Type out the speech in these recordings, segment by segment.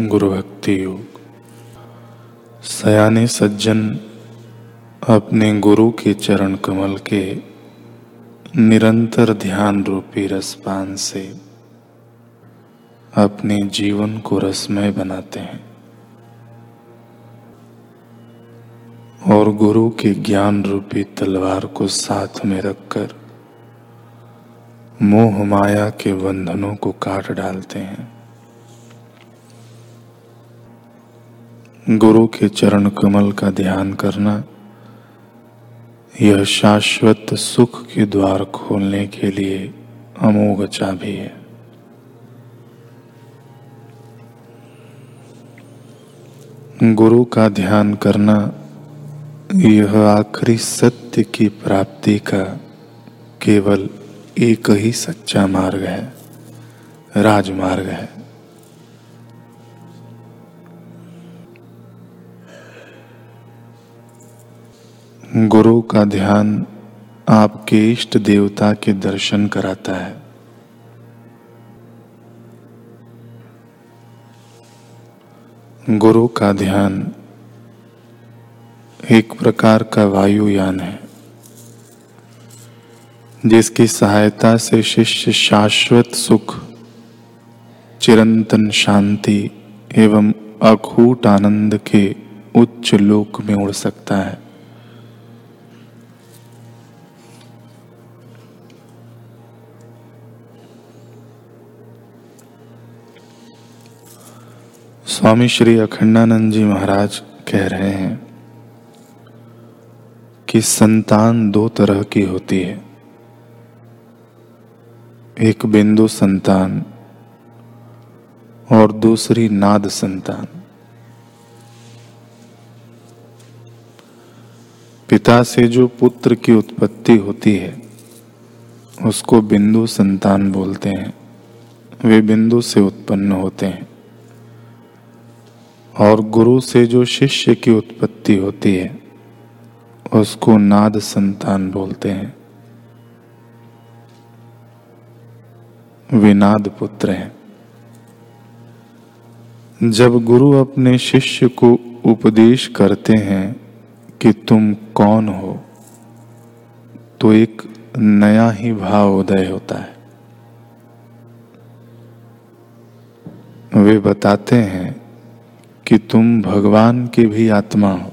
गुरु भक्ति योग सयाने सज्जन अपने गुरु के चरण कमल के निरंतर ध्यान रूपी रसपान से अपने जीवन को रसमय बनाते हैं। और गुरु के ज्ञान रूपी तलवार को साथ में रखकर मोह माया के बंधनों को काट डालते हैं। गुरु के चरण कमल का ध्यान करना, यह शाश्वत सुख के द्वार खोलने के लिए अमोघ चाबी है। गुरु का ध्यान करना, यह आखिरी सत्य की प्राप्ति का केवल एक ही सच्चा मार्ग है, राजमार्ग है। गुरु का ध्यान आपके इष्ट देवता के दर्शन कराता है। गुरु का ध्यान एक प्रकार का वायुयान है, जिसकी सहायता से शिष्य शाश्वत सुख, चिरंतन शांति एवं अखूट आनंद के उच्च लोक में उड़ सकता है। स्वामी श्री अखंडानंद जी महाराज कह रहे हैं कि संतान दो तरह की होती है। एक बिंदु संतान और दूसरी नाद संतान। पिता से जो पुत्र की उत्पत्ति होती है, उसको बिंदु संतान बोलते हैं। वे बिंदु से उत्पन्न होते हैं। और गुरु से जो शिष्य की उत्पत्ति होती है, उसको नाद संतान बोलते हैं। विनाद पुत्र हैं। जब गुरु अपने शिष्य को उपदेश करते हैं कि तुम कौन हो तो एक नया ही भाव उदय होता है। वे बताते हैं कि तुम भगवान के भी आत्मा हो।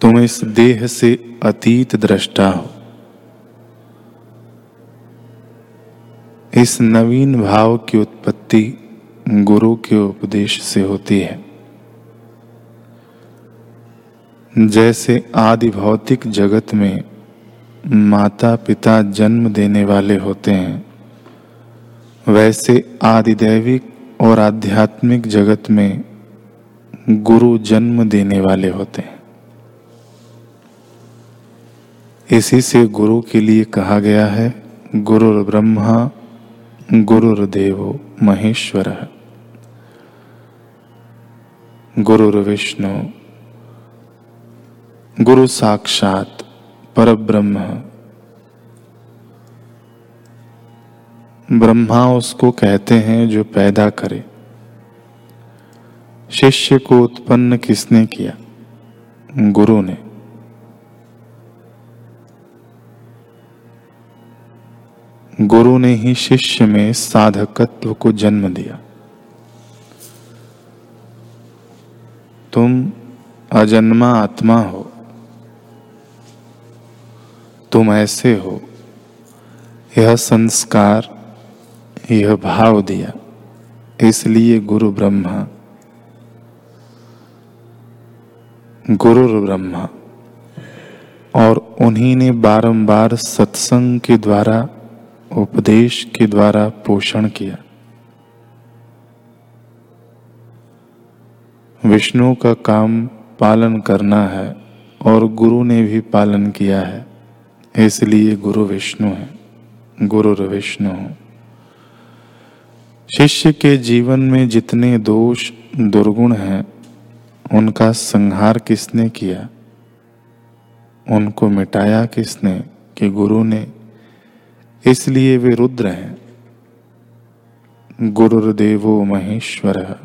तुम इस देह से अतीत दृष्टा हो। इस नवीन भाव की उत्पत्ति गुरु के उपदेश से होती है। जैसे आदि भौतिक जगत में माता पिता जन्म देने वाले होते हैं, वैसे आदिदैविक और आध्यात्मिक जगत में गुरु जन्म देने वाले होते हैं। इसी से गुरु के लिए कहा गया है गुरु ब्रह्मा, गुरुर्देवो महेश्वर। गुरुर्विष्णु गुरु साक्षात पर ब्रह्म उसको कहते हैं जो पैदा करे। शिष्य को उत्पन्न किसने किया? गुरु ने। गुरु ने ही शिष्य में साधकत्व को जन्म दिया। तुम अजन्मा आत्मा हो। तुम ऐसे हो। यह संस्कार यह भाव दिया। इसलिए गुरु ब्रह्मा गुरु ब्रह्मा और उन्हीं ने बारंबार सत्संग के द्वारा, उपदेश के द्वारा पोषण किया। विष्णु का काम पालन करना है और गुरु ने भी पालन किया है। इसलिए गुरु विष्णु है, गुरु विष्णु शिष्य के जीवन में जितने दोष दुर्गुण हैं, उनका संहार किसने किया? उनको मिटाया किसने कि गुरु ने? इसलिए वे रुद्र हैं। गुरुर्देवो महेश्वर।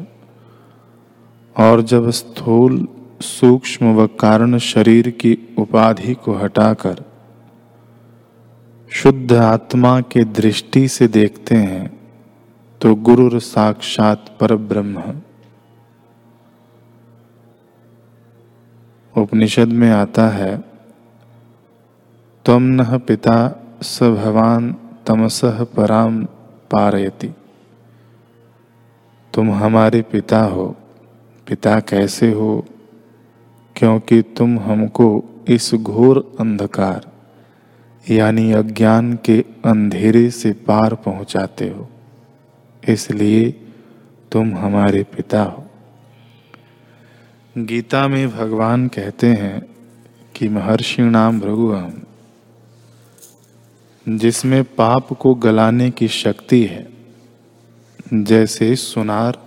और जब स्थूल, सूक्ष्म व कारण शरीर की उपाधि को हटाकर, शुद्ध आत्मा के दृष्टि से देखते हैं तो गुरु साक्षात पर ब्रह्म उपनिषद में आता है तम न पिता स भवान तमसह पराम पारयति। तुम हमारे पिता हो, पिता कैसे हो? क्योंकि तुम हमको इस घोर अंधकार, यानी अज्ञान के अंधेरे से पार पहुंचाते हो। इसलिए तुम हमारे पिता हो। गीता में भगवान कहते हैं कि महर्षि नाम भृगुहम जिसमें पाप को गलाने की शक्ति है, जैसे सुनार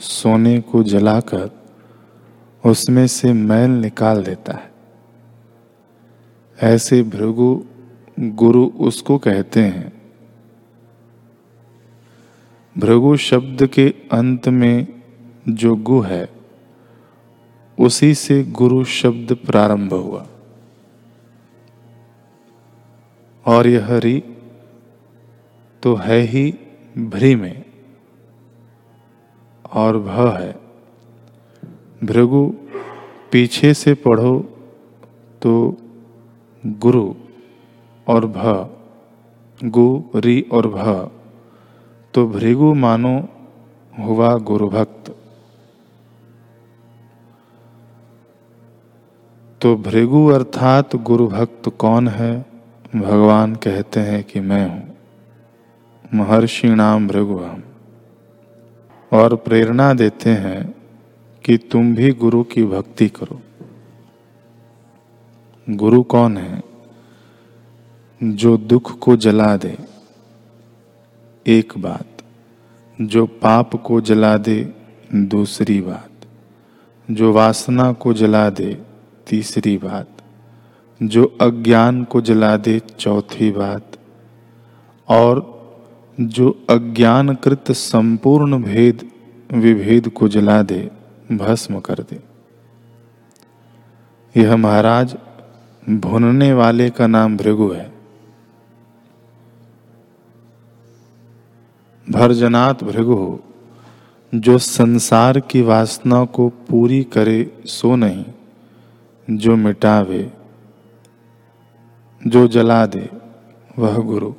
सोने को जलाकर उसमें से मैल निकाल देता है। ऐसे भृगु गुरु उसको कहते हैं भृगु शब्द के अंत में जो गु है, उसी से गुरु शब्द प्रारंभ हुआ। और यह रि तो है ही भ्री में, और भ है। भृगु पीछे से पढ़ो तो गुरु और भ, गु, रि और भ। तो भृगु मानो हुआ गुरु भक्त तो भृगु अर्थात गुरु भक्त कौन है? भगवान कहते हैं कि मैं हूँ। महर्षि नाम भृगु हम और प्रेरणा देते हैं कि तुम भी गुरु की भक्ति करो। गुरु कौन है? जो दुख को जला दे। एक बात, जो पाप को जला दे, दूसरी बात, जो वासना को जला दे, तीसरी बात, जो अज्ञान को जला दे, चौथी बात, और जो अज्ञानकृत संपूर्ण भेद, विभेद को जला दे, भस्म कर दे। यह महाराज, भुनने वाले का नाम भृगु है। भरजनात भृगु हो, जो संसार की वासना को पूरी करे सो नहीं, जो मिटावे, जो जला दे, वह गुरु।